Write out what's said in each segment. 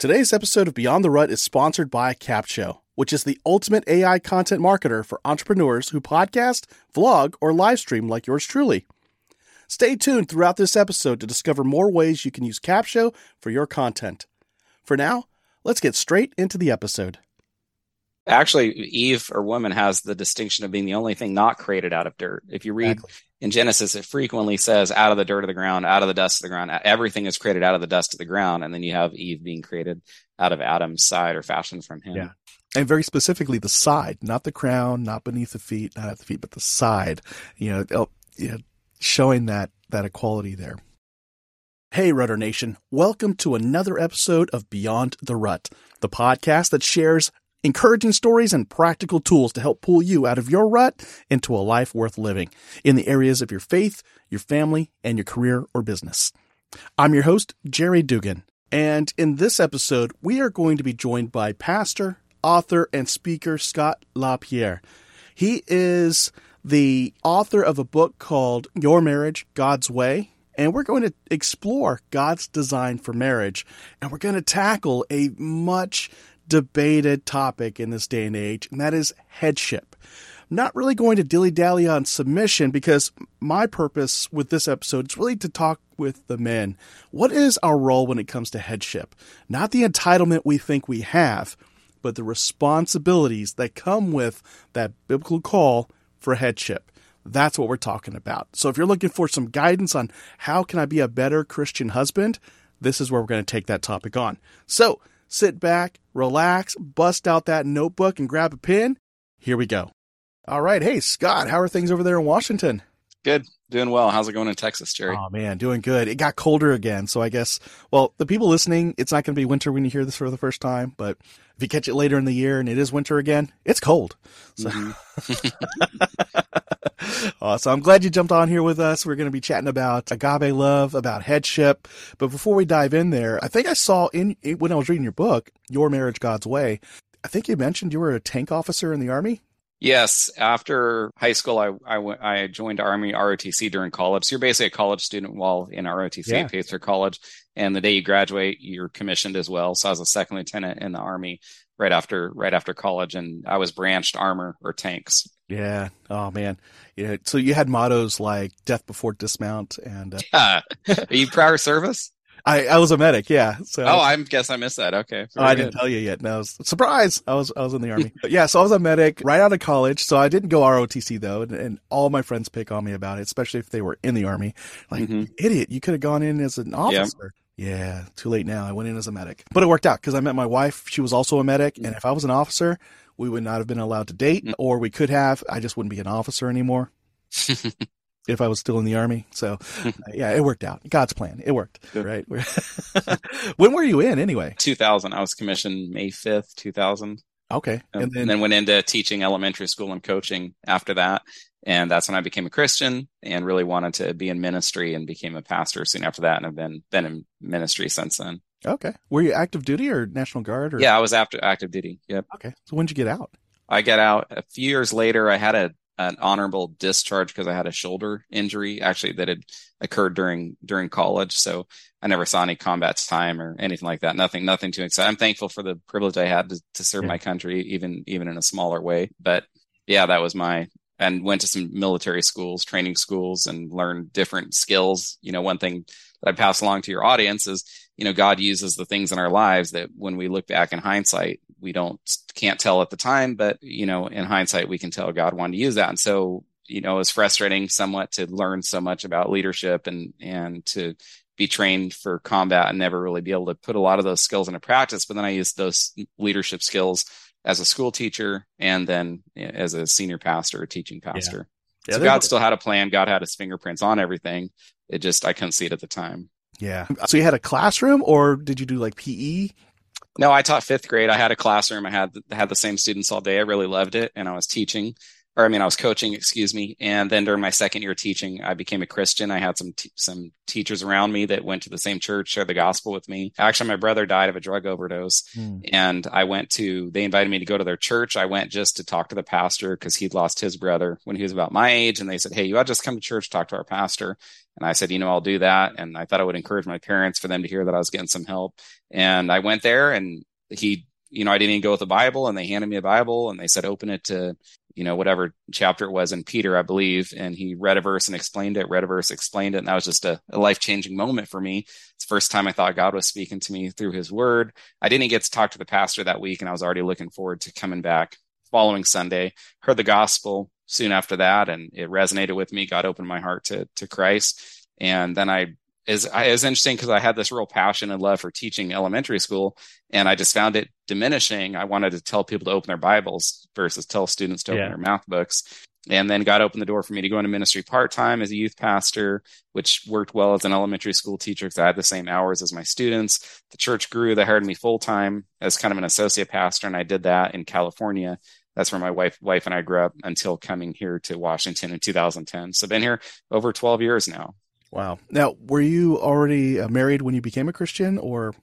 Today's episode of Beyond the Rut is sponsored by Capsho, which is the ultimate AI content marketer for entrepreneurs who podcast, vlog, or live stream like yours truly. Stay tuned throughout this episode to discover more ways you can use Capsho for your content. For now, let's get straight into the episode. Actually, Eve or woman has the distinction of being the only thing not created out of dirt. If you read exactly. In Genesis, it frequently says out of the dirt of the ground, out of the dust of the ground. Everything is created out of the dust of the ground. And then you have Eve being created out of Adam's side or fashioned from him. Yeah. And very specifically the side, not the crown, not beneath the feet, not at the feet, but the side, you know, oh, you know showing that, that equality there. Hey, Rudder Nation. Welcome to another episode of Beyond the Rut, the podcast that shares encouraging stories and practical tools to help pull you out of your rut into a life worth living in the areas of your faith, your family, and your career or business. I'm your host, Jerry Dugan, and in this episode, we are going to be joined by pastor, author, and speaker Scott LaPierre. He is the author of a book called Your Marriage, God's Way. And we're going to explore God's design for marriage. And we're going to tackle a much debated topic in this day and age, and that is headship. I'm not really going to dilly dally on submission because my purpose with this episode is really to talk with the men. What is our role when it comes to headship? Not the entitlement we think we have, but the responsibilities that come with that biblical call for headship. That's what we're talking about. So if you're looking for some guidance on how can I be a better Christian husband, this is where we're going to take that topic on. So sit back, relax, bust out that notebook and grab a pen. Here we go. All right. Hey, Scott, how are things over there in Washington? Good. Doing well. How's it going in Texas, Jerry? Oh, man, doing good. It got colder again. So I guess, well, the people listening, it's not going to be winter when you hear this for the first time. But if you catch it later in the year and it is winter again, it's cold. So, mm-hmm. uh, so I'm glad you jumped on here with us. We're going to be chatting about agape love, about headship. But before we dive in there, I think I saw in when I was reading your book, Your Marriage, God's Way, I think you mentioned you were a tank officer in the Army. Yes, after high school, I, I, went, I joined Army ROTC during college. So you're basically a college student while in ROTC yeah. pays for college. And the day you graduate, you're commissioned as well. So I was a second lieutenant in the Army right after right after college, and I was branched armor or tanks. Yeah. Oh man. Yeah. So you had mottos like "Death before dismount" and uh... yeah. Are you prior service? I, I was a medic, yeah. So oh, I guess I missed that. Okay, oh, I didn't tell you yet. No, surprise! I was I was in the army. yeah, so I was a medic right out of college. So I didn't go ROTC though, and, and all my friends pick on me about it, especially if they were in the army. Like mm-hmm. idiot, you could have gone in as an officer. Yeah. too late now. I went in as a medic, but it worked out because I met my wife. She was also a medic, and if I was an officer, we would not have been allowed to date, mm. or we could have. I just wouldn't be an officer anymore. if I was still in the army. So, yeah, it worked out. God's plan. It worked. Good. Right. when were you in anyway? 2000. I was commissioned May 5th, 2000. Okay. Um, and then, and then went into teaching elementary school and coaching after that. And that's when I became a Christian and really wanted to be in ministry and became a pastor soon after that. And I've been, been in ministry since then. Okay. Were you active duty or National Guard? Or? Yeah, I was after active duty. Yep. Okay. So when'd you get out? I got out a few years later. I had a an honorable discharge because I had a shoulder injury actually that had occurred during during college. So I never saw any combat time or anything like that. Nothing, nothing too exciting. I'm thankful for the privilege I had to, to serve yeah. my country, even even in a smaller way. But yeah, that was my and went to some military schools, training schools, and learned different skills. You know, one thing that I pass along to your audience is, you know, God uses the things in our lives that when we look back in hindsight, we don't can't tell at the time, but you know, in hindsight, we can tell God wanted to use that. And so, you know, it was frustrating somewhat to learn so much about leadership and and to be trained for combat and never really be able to put a lot of those skills into practice. But then I used those leadership skills as a school teacher and then as a senior pastor, a teaching pastor. Yeah. Yeah, so God still had a plan. God had his fingerprints on everything. It just I couldn't see it at the time. Yeah. So you had a classroom, or did you do like PE? No, I taught fifth grade. I had a classroom. I had had the same students all day. I really loved it, and I was teaching, or I mean, I was coaching. Excuse me. And then during my second year teaching, I became a Christian. I had some t- some teachers around me that went to the same church, shared the gospel with me. Actually, my brother died of a drug overdose, mm. and I went to. They invited me to go to their church. I went just to talk to the pastor because he'd lost his brother when he was about my age, and they said, "Hey, you ought to just come to church, talk to our pastor." And I said, you know, I'll do that. And I thought I would encourage my parents for them to hear that I was getting some help. And I went there and he, you know, I didn't even go with the Bible and they handed me a Bible and they said, open it to, you know, whatever chapter it was in Peter, I believe. And he read a verse and explained it, read a verse, explained it. And that was just a, a life changing moment for me. It's the first time I thought God was speaking to me through his word. I didn't get to talk to the pastor that week and I was already looking forward to coming back following Sunday, heard the gospel soon after that. And it resonated with me. God opened my heart to, to Christ. And then I is is interesting because I had this real passion and love for teaching elementary school, and I just found it diminishing. I wanted to tell people to open their Bibles versus tell students to open yeah. their math books. And then God opened the door for me to go into ministry part time as a youth pastor, which worked well as an elementary school teacher because I had the same hours as my students. The church grew; they hired me full time as kind of an associate pastor, and I did that in California. That's where my wife wife and I grew up until coming here to Washington in 2010. So been here over 12 years now. Wow. Now, were you already uh, married when you became a Christian or?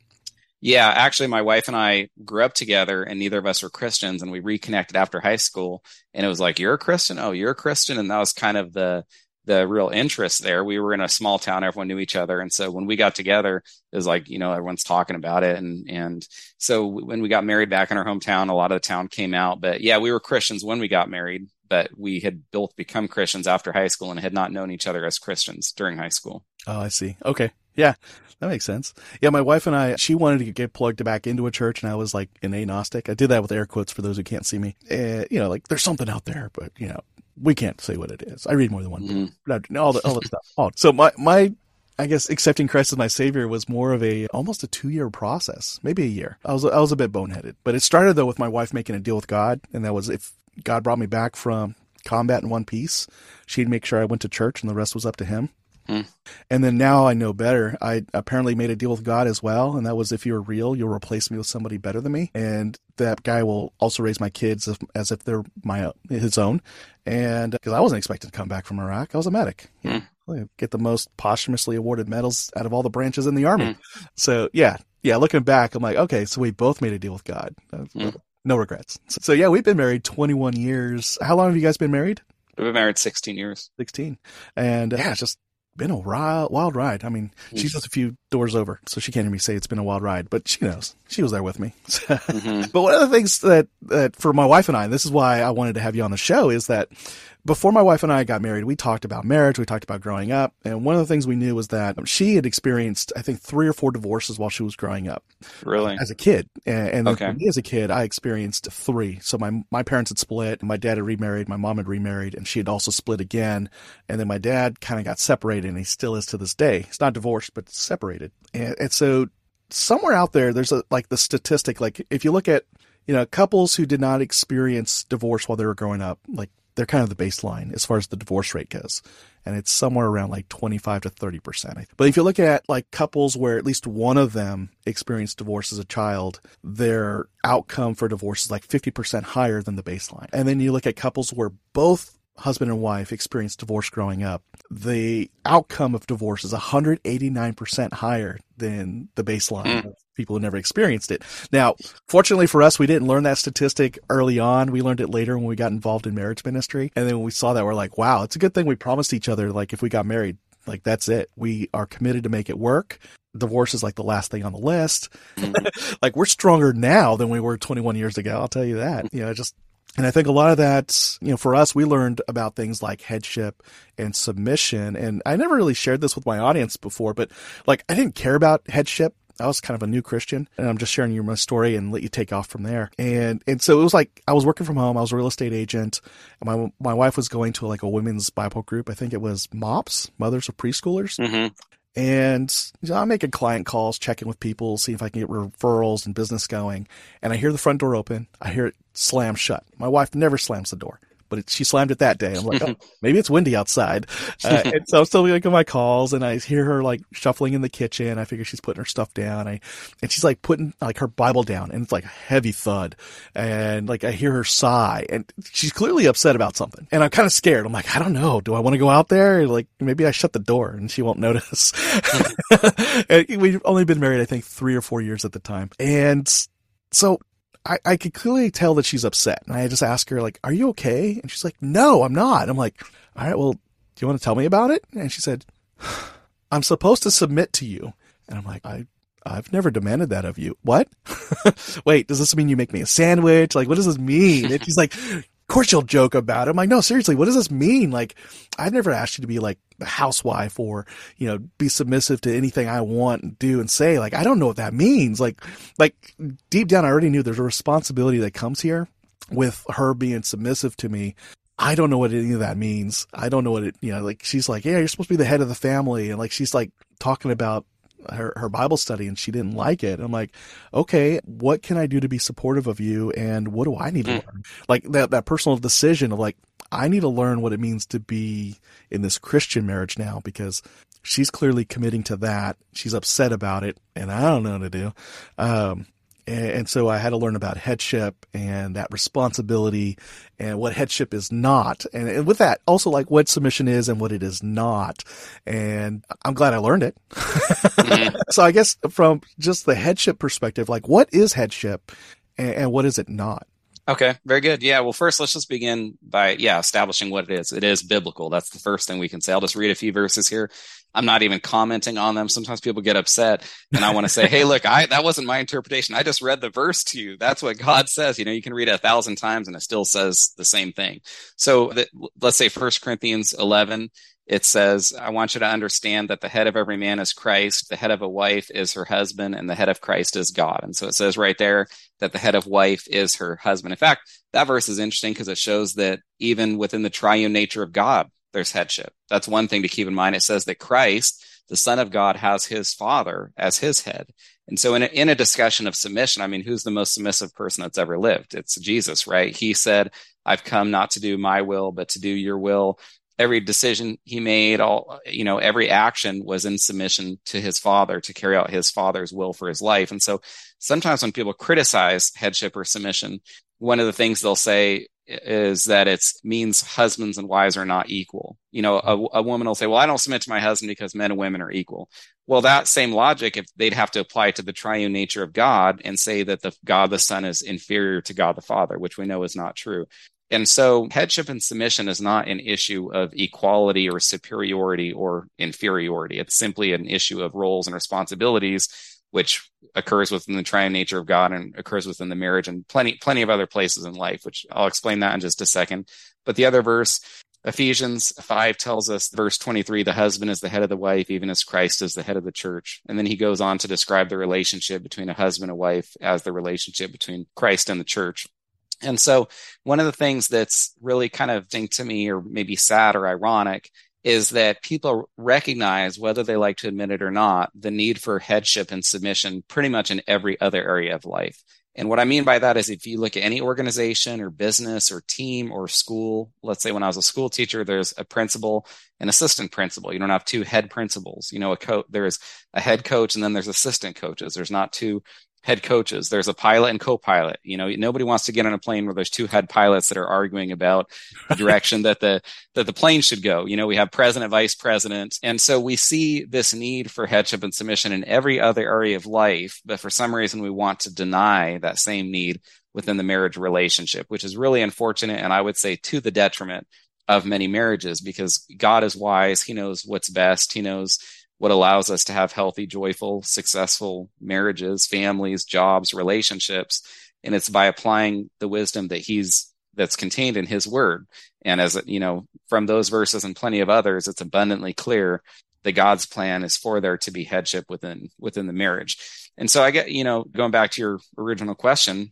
Yeah, actually, my wife and I grew up together, and neither of us were Christians, and we reconnected after high school. And it was like, "You're a Christian? Oh, you're a Christian?" And that was kind of the the real interest there. We were in a small town; everyone knew each other, and so when we got together, it was like you know everyone's talking about it. And and so when we got married back in our hometown, a lot of the town came out. But yeah, we were Christians when we got married but we had both become Christians after high school and had not known each other as Christians during high school. Oh, I see. Okay. Yeah, that makes sense. Yeah, my wife and I, she wanted to get plugged back into a church, and I was like an agnostic. I did that with air quotes for those who can't see me. Uh, you know, like there's something out there, but you know, we can't say what it is. I read more than one mm-hmm. All the all the stuff. All. So my my I guess accepting Christ as my savior was more of a almost a two year process, maybe a year. I was I was a bit boneheaded, but it started though with my wife making a deal with God, and that was if God brought me back from combat in one piece, she'd make sure I went to church, and the rest was up to Him. Hmm. And then now I know better. I apparently made a deal with God as well, and that was if you're real, you'll replace me with somebody better than me, and that guy will also raise my kids as, as if they're my his own. And because I wasn't expecting to come back from Iraq, I was a medic. Hmm. Get the most posthumously awarded medals out of all the branches in the army. Hmm. So yeah, yeah. Looking back, I'm like, okay, so we both made a deal with God. Hmm no regrets. So, so, yeah, we've been married 21 years. How long have you guys been married? We've been married 16 years. 16. And uh, yeah, it's just been a wild, wild ride. I mean, mm-hmm. she's just a few doors over, so she can't hear me say it's been a wild ride, but she knows. She was there with me. mm-hmm. But one of the things that, that for my wife and I, this is why I wanted to have you on the show, is that before my wife and I got married, we talked about marriage, we talked about growing up, and one of the things we knew was that she had experienced, I think, three or four divorces while she was growing up. Really? As a kid. And, and okay. me as a kid, I experienced three. So my, my parents had split, my dad had remarried, my mom had remarried, and she had also split again. And then my dad kind of got separated, and he still is to this day. He's not divorced, but separated. And, and so somewhere out there, there's a, like the statistic, like if you look at, you know, couples who did not experience divorce while they were growing up, like they're kind of the baseline as far as the divorce rate goes. And it's somewhere around like 25 to 30%. But if you look at like couples where at least one of them experienced divorce as a child, their outcome for divorce is like 50% higher than the baseline. And then you look at couples where both husband and wife experienced divorce growing up, the outcome of divorce is 189% higher than the baseline mm. of people who never experienced it. Now, fortunately for us, we didn't learn that statistic early on. We learned it later when we got involved in marriage ministry. And then when we saw that, we're like, wow, it's a good thing we promised each other, like, if we got married, like, that's it. We are committed to make it work. Divorce is like the last thing on the list. Mm. like, we're stronger now than we were 21 years ago. I'll tell you that. You know, just and I think a lot of that, you know, for us, we learned about things like headship and submission. And I never really shared this with my audience before, but like I didn't care about headship. I was kind of a new Christian and I'm just sharing you my story and let you take off from there. And, and so it was like, I was working from home. I was a real estate agent. And my, my wife was going to like a women's Bible group. I think it was MOPS, Mothers of Preschoolers. Mm-hmm. And you know, I'm making client calls, checking with people, see if I can get referrals and business going. And I hear the front door open. I hear it slam shut. My wife never slams the door but it, she slammed it that day. I'm like, oh, maybe it's windy outside. Uh, and so I'm still making my calls and I hear her like shuffling in the kitchen. I figure she's putting her stuff down. I, and she's like putting like her Bible down and it's like a heavy thud. And like I hear her sigh and she's clearly upset about something. And I'm kind of scared. I'm like, I don't know. Do I want to go out there? Like maybe I shut the door and she won't notice. we've only been married, I think three or four years at the time. And so I, I could clearly tell that she's upset. And I just ask her, like, are you okay? And she's like, no, I'm not. I'm like, all right, well, do you want to tell me about it? And she said, I'm supposed to submit to you. And I'm like, I, I've never demanded that of you. What? Wait, does this mean you make me a sandwich? Like, what does this mean? And she's like, of course you'll joke about it. I'm like, no, seriously, what does this mean? Like, I've never asked you to be like a housewife or, you know, be submissive to anything I want and do and say. Like, I don't know what that means. Like, like deep down, I already knew there's a responsibility that comes here with her being submissive to me. I don't know what any of that means. I don't know what it, you know, like she's like, yeah, you're supposed to be the head of the family. And like, she's like talking about her, her Bible study and she didn't like it. I'm like, okay, what can I do to be supportive of you? And what do I need to mm. learn? Like that, that personal decision of like, I need to learn what it means to be in this Christian marriage now because she's clearly committing to that. She's upset about it and I don't know what to do. Um, and, so I had to learn about headship and that responsibility and what headship is not. And, and, with that, also like what submission is and what it is not. And I'm glad I learned it. mm-hmm. so I guess from just the headship perspective, like what is headship and, and what is it not? Okay, very good. Yeah, well, first let's just begin by yeah establishing what it is. It is biblical. That's the first thing we can say. I'll just read a few verses here. I'm not even commenting on them. Sometimes people get upset, and I want to say, "Hey, look, I that wasn't my interpretation. I just read the verse to you. That's what God says." You know, you can read it a thousand times, and it still says the same thing. So, let's say First Corinthians 11 it says, I want you to understand that the head of every man is Christ, the head of a wife is her husband, and the head of Christ is God. And so it says right there that the head of wife is her husband. In fact, that verse is interesting because it shows that even within the triune nature of God, there's headship. That's one thing to keep in mind. It says that Christ, the Son of God, has his Father as his head. And so in a, in a discussion of submission, I mean, who's the most submissive person that's ever lived? It's Jesus, right? He said, I've come not to do my will, but to do your will every decision he made, all, you know, every action was in submission to his father to carry out his father's will for his life. And so sometimes when people criticize headship or submission, one of the things they'll say is that it means husbands and wives are not equal. You know, a, a, woman will say, well, I don't submit to my husband because men and women are equal. Well, that same logic, if they'd have to apply to the triune nature of God and say that the God the Son is inferior to God the Father, which we know is not true. And so headship and submission is not an issue of equality or superiority or inferiority. It's simply an issue of roles and responsibilities, which occurs within the triune nature of God and occurs within the marriage and plenty, plenty of other places in life, which I'll explain that in just a second. But the other verse, Ephesians 5 tells us, verse 23, the husband is the head of the wife, even as Christ is the head of the church. And then he goes on to describe the relationship between a husband and wife as the relationship between Christ and the church. And so one of the things that's really kind of thing to me or maybe sad or ironic is that people recognize whether they like to admit it or not the need for headship and submission pretty much in every other area of life. And what i mean by that is if you look at any organization or business or team or school let's say when i was a school teacher there's a principal and assistant principal. You don't have two head principals. You know a coach there's a head coach and then there's assistant coaches. There's not two head coaches. There's a pilot and co-pilot. You know, nobody wants to get on a plane where there's two head pilots that are arguing about the direction that the that the plane should go. You know, we have president, vice president, and so we see this need for headship and submission in every other area of life. But for some reason, we want to deny that same need within the marriage relationship, which is really unfortunate, and I would say to the detriment of many marriages because God is wise. He knows what's best. He knows what allows us to have healthy, joyful, successful marriages, families, jobs, relationships. And it's by applying the wisdom that he's that's contained in his word. And as you know, from those verses and plenty of others, it's abundantly clear that God's plan is for there to be headship within within the marriage. And so I get, you know, going back to your original question,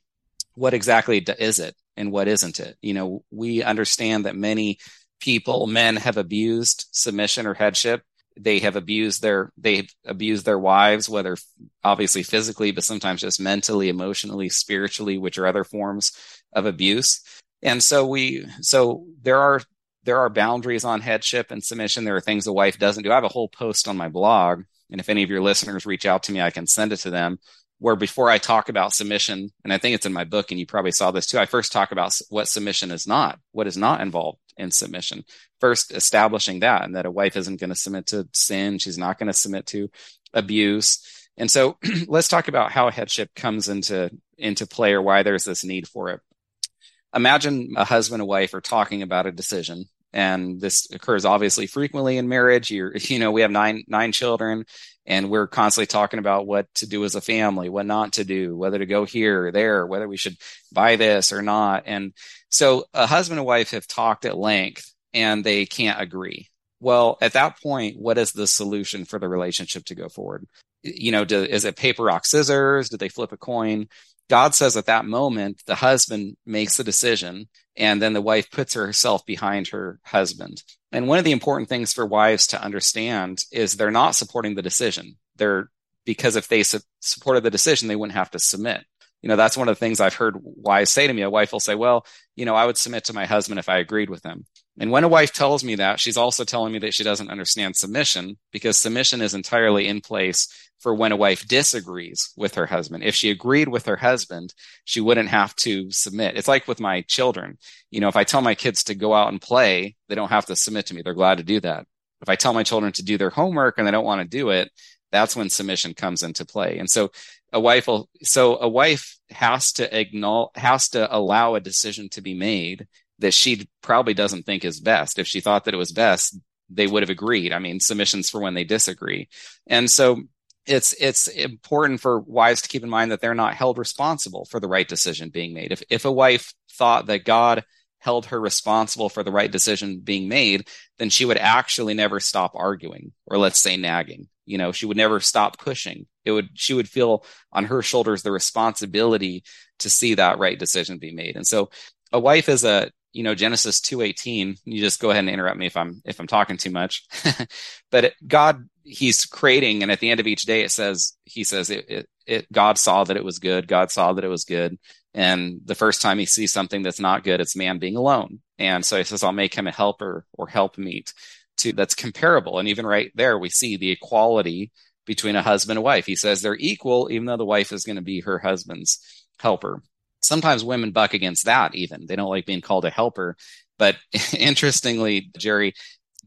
what exactly is it and what isn't it? You know, we understand that many people, men have abused submission or headship they have abused their they've abused their wives whether obviously physically but sometimes just mentally emotionally spiritually which are other forms of abuse. And so we so there are there are boundaries on headship and submission. There are things a wife doesn't do. I have a whole post on my blog and if any of your listeners reach out to me i can send it to them where before i talk about submission and i think it's in my book and you probably saw this too i first talk about what submission is not what is not involved in submission. First establishing that and that a wife isn't going to submit to sin she's not going to submit to abuse. And so let's talk about how headship comes into into play or why there's this need for it. Imagine a husband and wife are talking about a decision and this occurs obviously frequently in marriage. You're, you know, we have nine nine children, and we're constantly talking about what to do as a family, what not to do, whether to go here or there, whether we should buy this or not. And so, a husband and wife have talked at length, and they can't agree. Well, at that point, what is the solution for the relationship to go forward? You know, do, is it paper, rock, scissors? Did they flip a coin? God says at that moment, the husband makes the decision and then the wife puts herself behind her husband. And one of the important things for wives to understand is they're not supporting the decision. They're because if they su- supported the decision, they wouldn't have to submit. You know, that's one of the things I've heard wives say to me. A wife will say, well, you know, I would submit to my husband if I agreed with him. And when a wife tells me that, she's also telling me that she doesn't understand submission because submission is entirely in place for when a wife disagrees with her husband. If she agreed with her husband, she wouldn't have to submit. It's like with my children. You know, if I tell my kids to go out and play, they don't have to submit to me. They're glad to do that. If I tell my children to do their homework and they don't want to do it, that's when submission comes into play. And so a wife will, so a wife has to acknowledge, has to allow a decision to be made that she probably doesn't think is best. If she thought that it was best, they would have agreed. I mean, submissions for when they disagree. And so it's it's important for wives to keep in mind that they're not held responsible for the right decision being made. If if a wife thought that God held her responsible for the right decision being made, then she would actually never stop arguing or let's say nagging. You know, she would never stop pushing. It would she would feel on her shoulders the responsibility to see that right decision be made. And so a wife is a you know genesis 2.18 you just go ahead and interrupt me if i'm if i'm talking too much. But it, god he's creating and at the end of each day it says he says it, it, it god saw that it was good god saw that it was good. And the first time he sees something that's not good it's man being alone. And so he says i'll make him a helper or help meet to that's comparable. And even right there we see the equality between a husband and wife. He says they're equal even though the wife is going to be her husband's helper sometimes women buck against that even. They don't like being called a helper. But interestingly jerry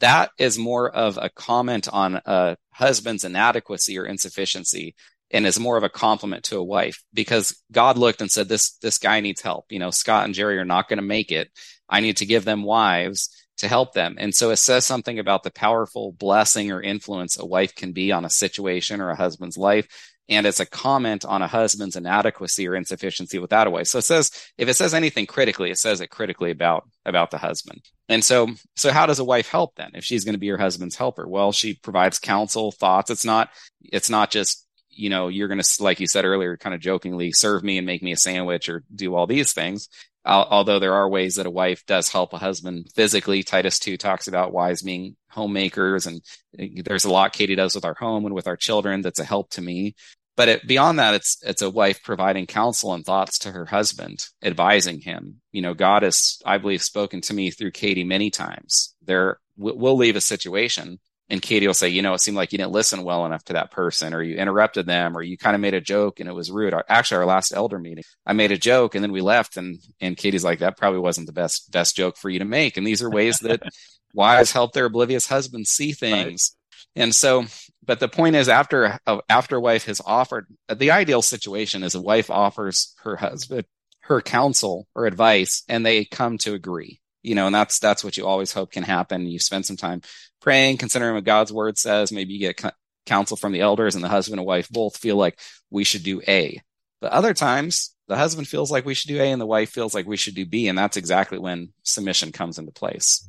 that is more of a comment on a husband's inadequacy or insufficiency and is more of a compliment to a wife because god looked and said this this guy needs help. You know scott and jerry are not going to make it. I need to give them wives to help them. And so it says something about the powerful blessing or influence a wife can be on a situation or a husband's life and it's a comment on a husband's inadequacy or insufficiency without a wife. So it says if it says anything critically, it says it critically about about the husband. And so so how does a wife help then if she's going to be her husband's helper? Well, she provides counsel, thoughts. It's not it's not just you know you're going to like you said earlier kind of jokingly serve me and make me a sandwich or do all these things although there are ways that a wife does help a husband physically titus 2 talks about wives being homemakers and eh, there's a lot katie does with our home and with our children that's a help to me but it, beyond that it's it's a wife providing counsel and thoughts to her husband advising him you know god has i believe spoken to me through katie many times. There we'll leave a situation and katie will say you know it seemed like you didn't listen well enough to that person or you interrupted them or you kind of made a joke and it was rude. Actually our last elder meeting i made a joke and then we left and and katie's like that probably wasn't the best best joke for you to make. And these are ways that wives help their oblivious husbands see things. Right. and so but the point is after uh, after a wife has offered the ideal situation is a wife offers her husband her counsel or advice and they come to agree. You know and that's that's what you always hope can happen. You spend some time praying considering what god's word says. Maybe you get counsel from the elders and the husband and wife both feel like we should do a. But other times the husband feels like we should do a and the wife feels like we should do b and that's exactly when submission comes into place.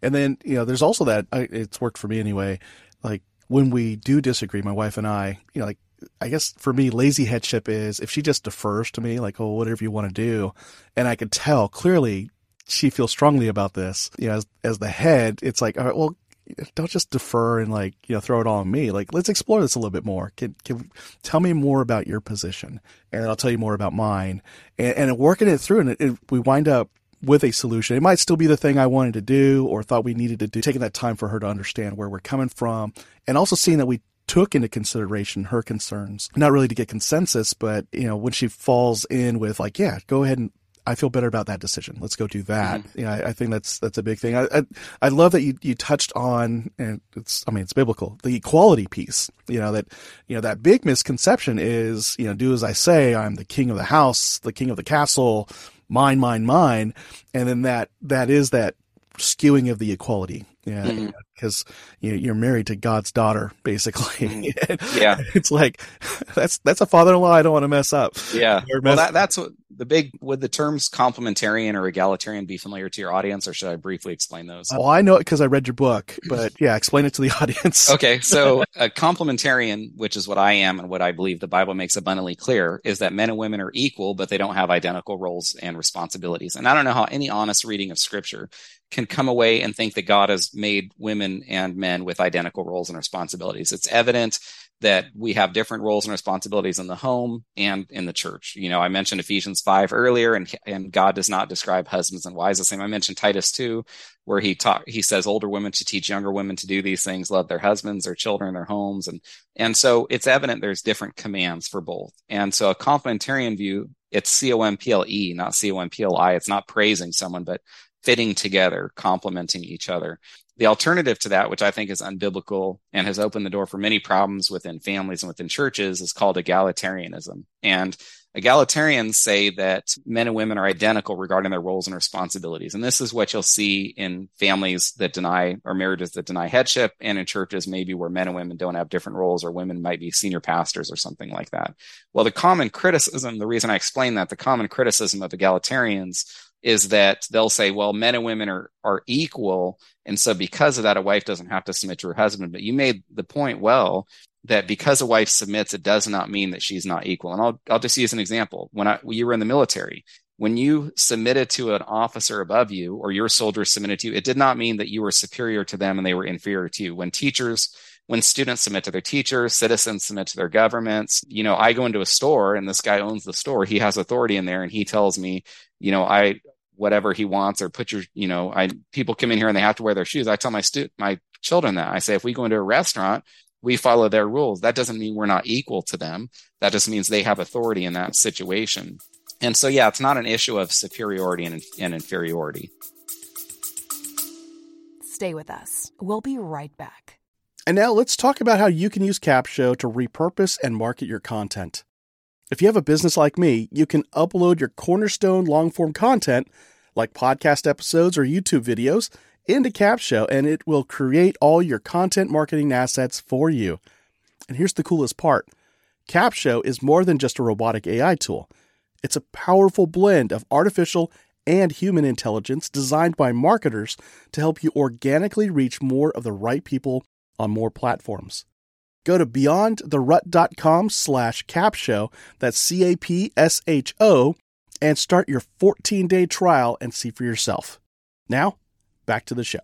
And then you know there's also that it's worked for me anyway like when we do disagree, my wife and I, you know, like I guess for me, lazy headship is if she just defers to me, like, oh, whatever you want to do. And I could tell clearly she feels strongly about this. You know, as, as the head, it's like, all right, well, don't just defer and like, you know, throw it all on me. Like, let's explore this a little bit more. Can, can tell me more about your position and I'll tell you more about mine and, and working it through. And it, it, we wind up with a solution. It might still be the thing I wanted to do or thought we needed to do, taking that time for her to understand where we're coming from and also seeing that we took into consideration her concerns, not really to get consensus, but you know, when she falls in with like, yeah, go ahead and I feel better about that decision. Let's go do that. Mm-hmm. You know, I, I, think that's that's a big thing. I, I, I love that you you touched on, and it's I mean it's biblical, the equality piece. You know that you know that big misconception is you know do as I say. I'm the king of the house, the king of the castle mine, mine, mine. And then that, that is that skewing of the equality. Yeah, mm-hmm. Because you know, you're married to God's daughter, basically. Mm-hmm. yeah, it's like that's that's a father-in-law I don't want to mess up. Yeah, well, that, that's what the big would the terms complementarian or egalitarian be familiar to your audience, or should I briefly explain those? Well, I know it because I read your book, but yeah, explain it to the audience. okay, so a complementarian, which is what I am and what I believe the Bible makes abundantly clear, is that men and women are equal, but they don't have identical roles and responsibilities. And I don't know how any honest reading of Scripture can come away and think that God has made women and men with identical roles and responsibilities. It's evident that we have different roles and responsibilities in the home and in the church. You know, I mentioned Ephesians 5 earlier and and God does not describe husbands and wives the same. I mentioned Titus 2 where he taught he says older women to teach younger women to do these things, love their husbands, their children, their homes and and so it's evident there's different commands for both. And so a complementarian view, it's C O M P L E, not C O M P L I. It's not praising someone, but fitting together, complementing each other. The alternative to that, which I think is unbiblical and has opened the door for many problems within families and within churches, is called egalitarianism. And egalitarians say that men and women are identical regarding their roles and responsibilities. And this is what you'll see in families that deny or marriages that deny headship and in churches maybe where men and women don't have different roles or women might be senior pastors or something like that. Well, the common criticism, the reason I explain that, the common criticism of egalitarians is that they'll say, well, men and women are, are equal. And so because of that, a wife doesn't have to submit to her husband. But you made the point well that because a wife submits, it does not mean that she's not equal. And I'll, I'll just use an example. When I, when you were in the military, when you submitted to an officer above you or your soldiers submitted to you, it did not mean that you were superior to them and they were inferior to you. When teachers, when students submit to their teachers, citizens submit to their governments, you know, I go into a store and this guy owns the store. He has authority in there and he tells me, you know, I, whatever he wants or put your, you know, I, people come in here and they have to wear their shoes. I tell my stu- my children that I say, if we go into a restaurant, we follow their rules. That doesn't mean we're not equal to them. That just means they have authority in that situation. And so, yeah, it's not an issue of superiority and, and inferiority. Stay with us. We'll be right back. And now let's talk about how you can use Capsho to repurpose and market your content. If you have a business like me, you can upload your cornerstone long form content, like podcast episodes or YouTube videos, into Capsho and it will create all your content marketing assets for you. And here's the coolest part Capsho is more than just a robotic AI tool, it's a powerful blend of artificial and human intelligence designed by marketers to help you organically reach more of the right people on more platforms. Go to beyondtherut.com slash capsho, that's C-A-P-S-H-O, and start your 14-day trial and see for yourself. Now, back to the show.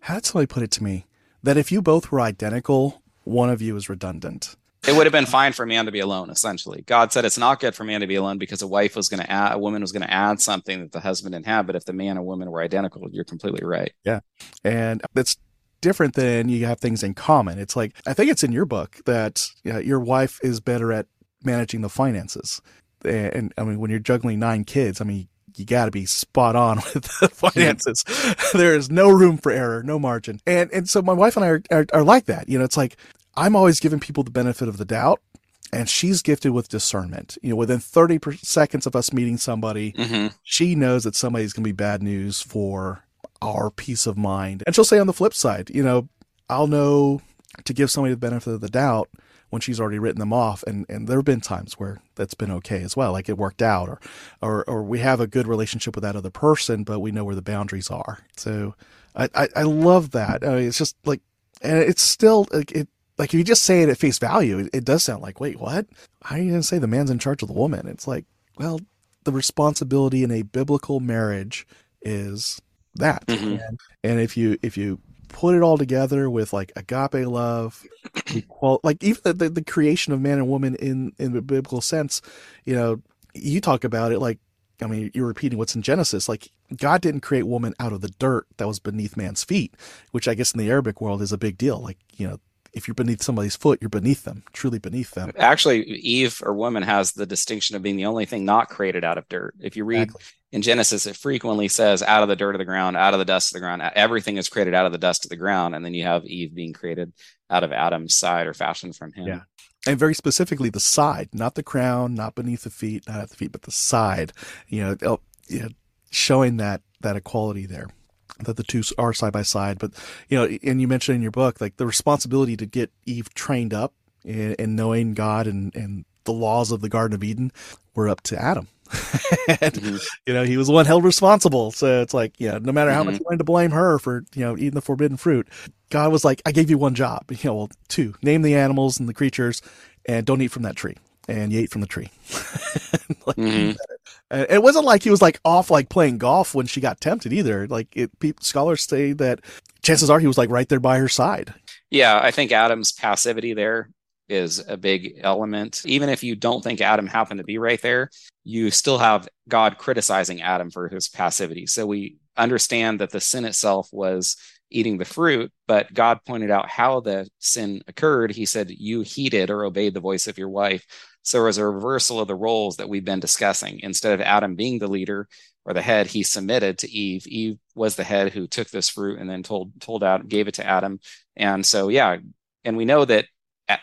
How did somebody put it to me? That if you both were identical, one of you is redundant it would have been fine for man to be alone essentially god said it's not good for man to be alone because a wife was going to add a woman was going to add something that the husband didn't have but if the man and woman were identical you're completely right yeah and it's different than you have things in common it's like i think it's in your book that you know, your wife is better at managing the finances and, and i mean when you're juggling nine kids i mean you got to be spot on with the finances. there is no room for error, no margin. And and so my wife and I are, are, are like that. You know, it's like I'm always giving people the benefit of the doubt, and she's gifted with discernment. You know, within 30 per- seconds of us meeting somebody, mm-hmm. she knows that somebody's going to be bad news for our peace of mind. And she'll say on the flip side, you know, I'll know to give somebody the benefit of the doubt when she's already written them off. And, and there have been times where that's been okay as well. Like it worked out or, or, or we have a good relationship with that other person, but we know where the boundaries are. So I, I, I love that. I mean, it's just like, and it's still like it, like if you just say it at face value, it, it does sound like, wait, what? How are you say the man's in charge of the woman? It's like, well, the responsibility in a biblical marriage is that. Mm-hmm. And, and if you if you put it all together with like agape love, equal, like even the, the, the creation of man and woman in in the biblical sense, you know, you talk about it like I mean, you're repeating what's in Genesis. Like, God didn't create woman out of the dirt that was beneath man's feet, which I guess in the Arabic world is a big deal. Like, you know, if you're beneath somebody's foot, you're beneath them, truly beneath them. Actually, Eve or woman has the distinction of being the only thing not created out of dirt. If you read exactly. in Genesis, it frequently says out of the dirt of the ground, out of the dust of the ground. Everything is created out of the dust of the ground. And then you have Eve being created out of Adam's side or fashioned from him. Yeah. And very specifically the side, not the crown, not beneath the feet, not at the feet, but the side. You know, oh, you know, showing that that equality there, that the two are side by side. But you know, and you mentioned in your book like the responsibility to get Eve trained up in, in knowing God and and the laws of the Garden of Eden were up to Adam. and, Mm-hmm. you know, he was the one held responsible. So it's like, you know, no matter how much Mhm. you wanted to blame her for, you know, eating the forbidden fruit, God was like, I gave you one job. You know, well, two, name the animals and the creatures and don't eat from that tree. And you ate from the tree. like, Mhm. uh, it wasn't like he was like off like playing golf when she got tempted either. Like it, pe- scholars say that chances are he was like right there by her side. Yeah, I think Adam's passivity there is a big element. Even if you don't think Adam happened to be right there, you still have God criticizing Adam for his passivity. So we understand that the sin itself was eating the fruit, but God pointed out how the sin occurred. He said, You heeded or obeyed the voice of your wife. So it was a reversal of the roles that we've been discussing. Instead of Adam being the leader or the head, he submitted to Eve. Eve was the head who took this fruit and then told told out, gave it to Adam. And so yeah, and we know that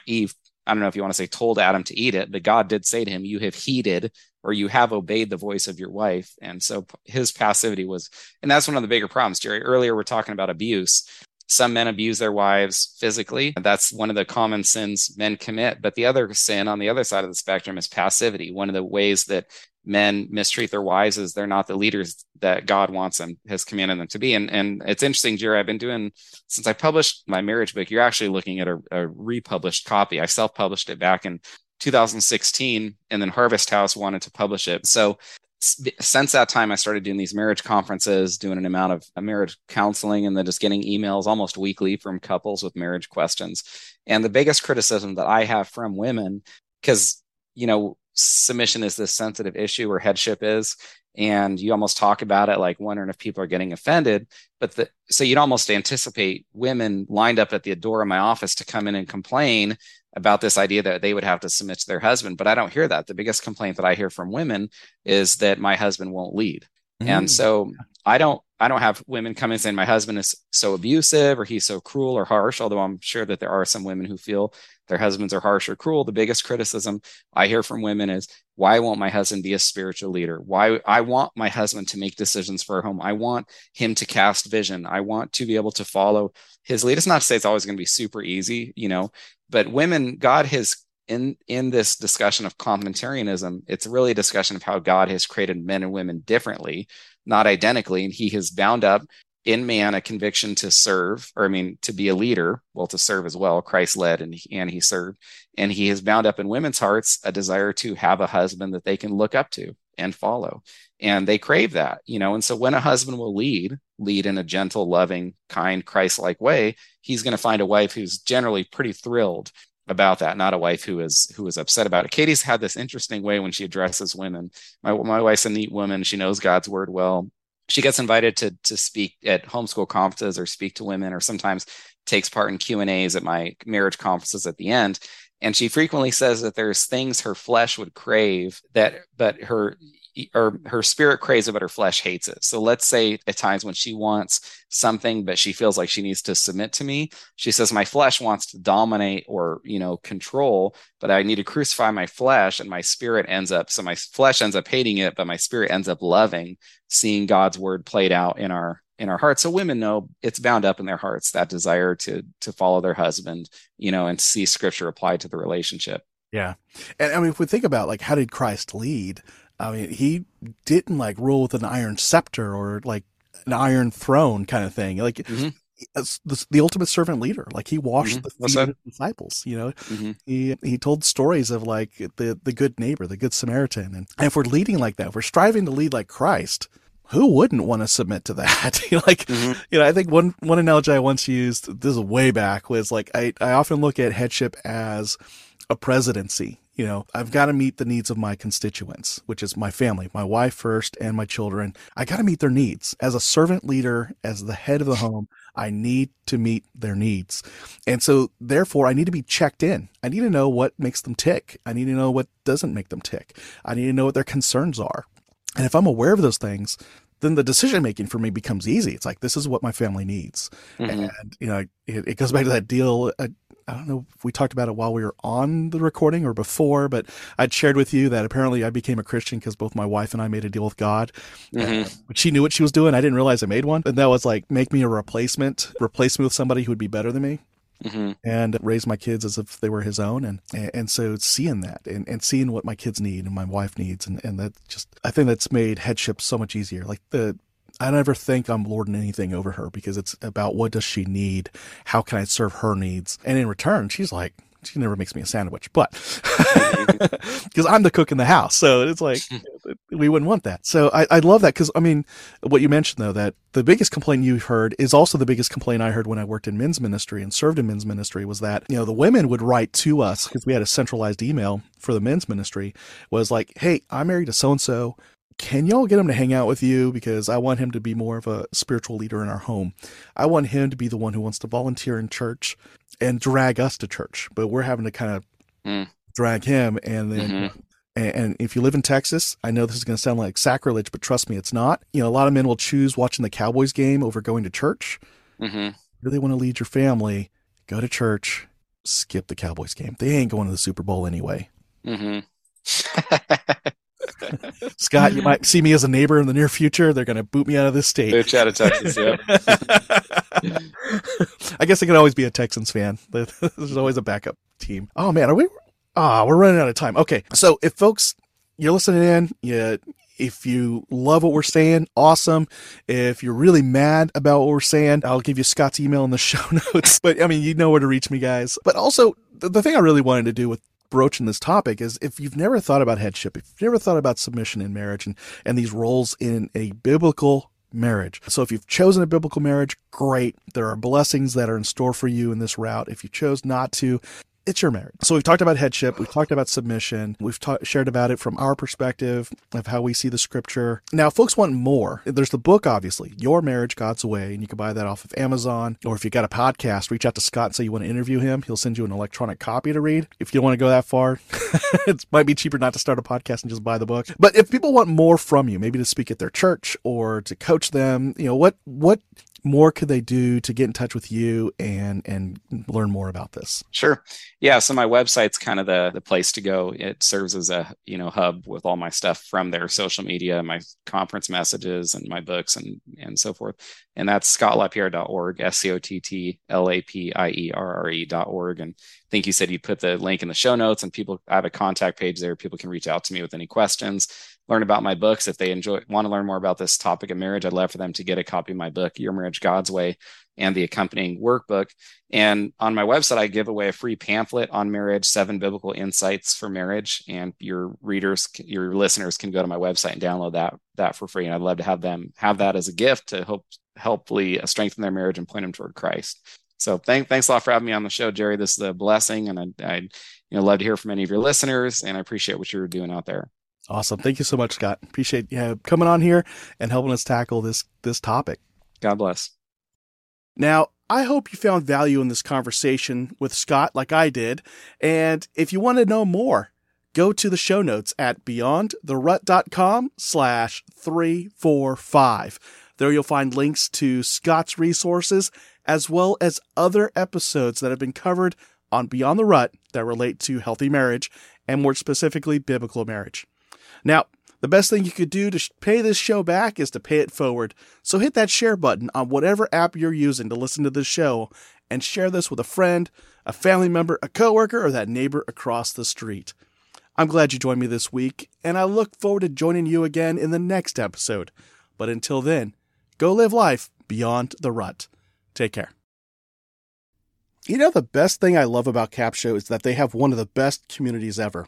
Eve, I don't know if you want to say told Adam to eat it, but God did say to him, You have heeded or you have obeyed the voice of your wife. And so his passivity was, and that's one of the bigger problems, Jerry. Earlier, we're talking about abuse. Some men abuse their wives physically. That's one of the common sins men commit. But the other sin on the other side of the spectrum is passivity. One of the ways that men mistreat their wives is they're not the leaders that God wants them, has commanded them to be. And and it's interesting, Jerry. I've been doing since I published my marriage book. You're actually looking at a, a republished copy. I self-published it back in 2016, and then Harvest House wanted to publish it. So since that time, I started doing these marriage conferences, doing an amount of uh, marriage counseling, and then just getting emails almost weekly from couples with marriage questions. And the biggest criticism that I have from women, because you know submission is this sensitive issue or headship is and you almost talk about it like wondering if people are getting offended but the, so you'd almost anticipate women lined up at the door of my office to come in and complain about this idea that they would have to submit to their husband but i don't hear that. The biggest complaint that i hear from women is that my husband won't lead. And mm. so i don't i don't have women come in saying my husband is so abusive or he's so cruel or harsh although i'm sure that there are some women who feel their husbands are harsh or cruel. The biggest criticism i hear from women is why won't my husband be a spiritual leader? Why i want my husband to make decisions for our home. I want him to cast vision. I want to be able to follow his lead. It's not to say it's always going to be super easy you know but women god has in in this discussion of complementarianism it's really a discussion of how god has created men and women differently not identically and he has bound up in man a conviction to serve or i mean to be a leader well to serve as well. Christ led and, and he served. And he has bound up in women's hearts a desire to have a husband that they can look up to and follow. And they crave that you know? And so when a husband will lead lead in a gentle loving kind christ-like way he's going to find a wife who's generally pretty thrilled about that not a wife who is who is upset about it. Katie's had this interesting way when she addresses women. My, my wife's a neat woman. She knows god's word well she gets invited to to speak at homeschool conferences or speak to women or sometimes takes part in q and a's at my marriage conferences at the end. And she frequently says that there's things her flesh would crave that but her or her spirit craves it but her flesh hates it. So let's say at times when she wants something but she feels like she needs to submit to me she says my flesh wants to dominate or you know control but i need to crucify my flesh and my spirit ends up so my flesh ends up hating it but my spirit ends up loving seeing god's word played out in our in our hearts. So women know it's bound up in their hearts that desire to to follow their husband you know and see scripture applied to the relationship. Yeah. And i mean if we think about like how did christ lead i mean he didn't like rule with an iron scepter or like an iron throne kind of thing like Mhm. the, the ultimate servant leader like he washed Mhm. the Well feet said. of his disciples you know Mhm. he he told stories of like the the good neighbor the good samaritan and, and if we're leading like that if we're striving to lead like christ who wouldn't want to submit to that? like, Mhm. you know, I think one, one analogy I once used, this is way back, was like, I, I often look at headship as a presidency. You know, I've got to meet the needs of my constituents, which is my family, my wife first, and my children. I got to meet their needs. As a servant leader, as the head of the home, I need to meet their needs. And so, therefore, I need to be checked in. I need to know what makes them tick. I need to know what doesn't make them tick. I need to know what their concerns are. And if I'm aware of those things, then the decision making for me becomes easy. It's like, this is what my family needs. Mhm. And, you know, it, it goes back to that deal. Uh, I don't know if we talked about it while we were on the recording or before, but I'd shared with you that apparently I became a Christian because both my wife and I made a deal with God. Mhm. Uh, but she knew what she was doing. I didn't realize I made one. And that was like, make me a replacement, replace me with somebody who would be better than me hmm and raise my kids as if they were his own. And, and so seeing that and, and seeing what my kids need and my wife needs. And, and that just, I think that's made headship so much easier. Like the, I never think I'm lording anything over her because it's about what does she need? How can I serve her needs? And in return, she's like, she never makes me a sandwich, but because I'm the cook in the house. So it's like, we wouldn't want that. So I, I love that because, I mean, what you mentioned though, that the biggest complaint you heard is also the biggest complaint I heard when I worked in men's ministry and served in men's ministry was that, you know, the women would write to us because we had a centralized email for the men's ministry was like, Hey, I'm married to so and so. Can y'all get him to hang out with you? Because I want him to be more of a spiritual leader in our home. I want him to be the one who wants to volunteer in church and drag us to church, but we're having to kind of Mm. drag him. And then, Mhm. and, and if you live in Texas, I know this is going to sound like sacrilege, but trust me, it's not. You know, a lot of men will choose watching the Cowboys game over going to church. hmm Really want to lead your family, go to church, skip the Cowboys game. They ain't going to the Super Bowl anyway. hmm Scott, you might see me as a neighbor in the near future. They're going to boot me out of this state. Bitch out of Texas, yeah. I guess I can always be a Texans fan. There's always a backup team. Oh man, are we? Ah, we're running out of time. Okay, so if folks you're listening in, you if you love what we're saying, awesome. If you're really mad about what we're saying, I'll give you Scott's email in the show notes. But I mean, you know where to reach me, guys. But also, the, the thing I really wanted to do with broaching this topic is if you've never thought about headship, if you've never thought about submission in marriage and, and these roles in a biblical marriage. So if you've chosen a biblical marriage, great. There are blessings that are in store for you in this route. If you chose not to, it's your marriage. So we've talked about headship, we've talked about submission, we've ta- shared about it from our perspective of how we see the scripture. Now, folks want more. There's the book, obviously, Your Marriage, God's Way, and you can buy that off of Amazon. Or if you got a podcast, reach out to Scott and say you want to interview him. He'll send you an electronic copy to read. If you don't want to go that far, it might be cheaper not to start a podcast and just buy the book. But if people want more from you, maybe to speak at their church or to coach them, you know, what what more could they do to get in touch with you and and learn more about this? Sure. Yeah. So my website's kind of the the place to go. It serves as a you know hub with all my stuff from their social media, my conference messages, and my books, and and so forth. And that's scottlapierre.org, s c o t t l a p i e r r e dot org. And I think you said you put the link in the show notes, and people I have a contact page there. People can reach out to me with any questions. Learn about my books if they enjoy want to learn more about this topic of marriage. I'd love for them to get a copy of my book, Your Marriage God's Way, and the accompanying workbook. And on my website, I give away a free pamphlet on marriage, seven biblical insights for marriage. And your readers, your listeners can go to my website and download that, that for free. And I'd love to have them have that as a gift to help, helpfully uh, strengthen their marriage and point them toward Christ. So thank, thanks a lot for having me on the show, Jerry. This is a blessing. And I, I you know, love to hear from any of your listeners and I appreciate what you're doing out there. Awesome. Thank you so much, Scott. Appreciate you coming on here and helping us tackle this this topic. God bless. Now, I hope you found value in this conversation with Scott like I did. And if you want to know more, go to the show notes at beyondtherut.com slash 345. There you'll find links to Scott's resources as well as other episodes that have been covered on Beyond the Rut that relate to healthy marriage and more specifically biblical marriage. Now, the best thing you could do to pay this show back is to pay it forward. So hit that share button on whatever app you're using to listen to this show and share this with a friend, a family member, a coworker, or that neighbor across the street. I'm glad you joined me this week, and I look forward to joining you again in the next episode. But until then, go live life beyond the rut. Take care. You know, the best thing I love about Capsho is that they have one of the best communities ever.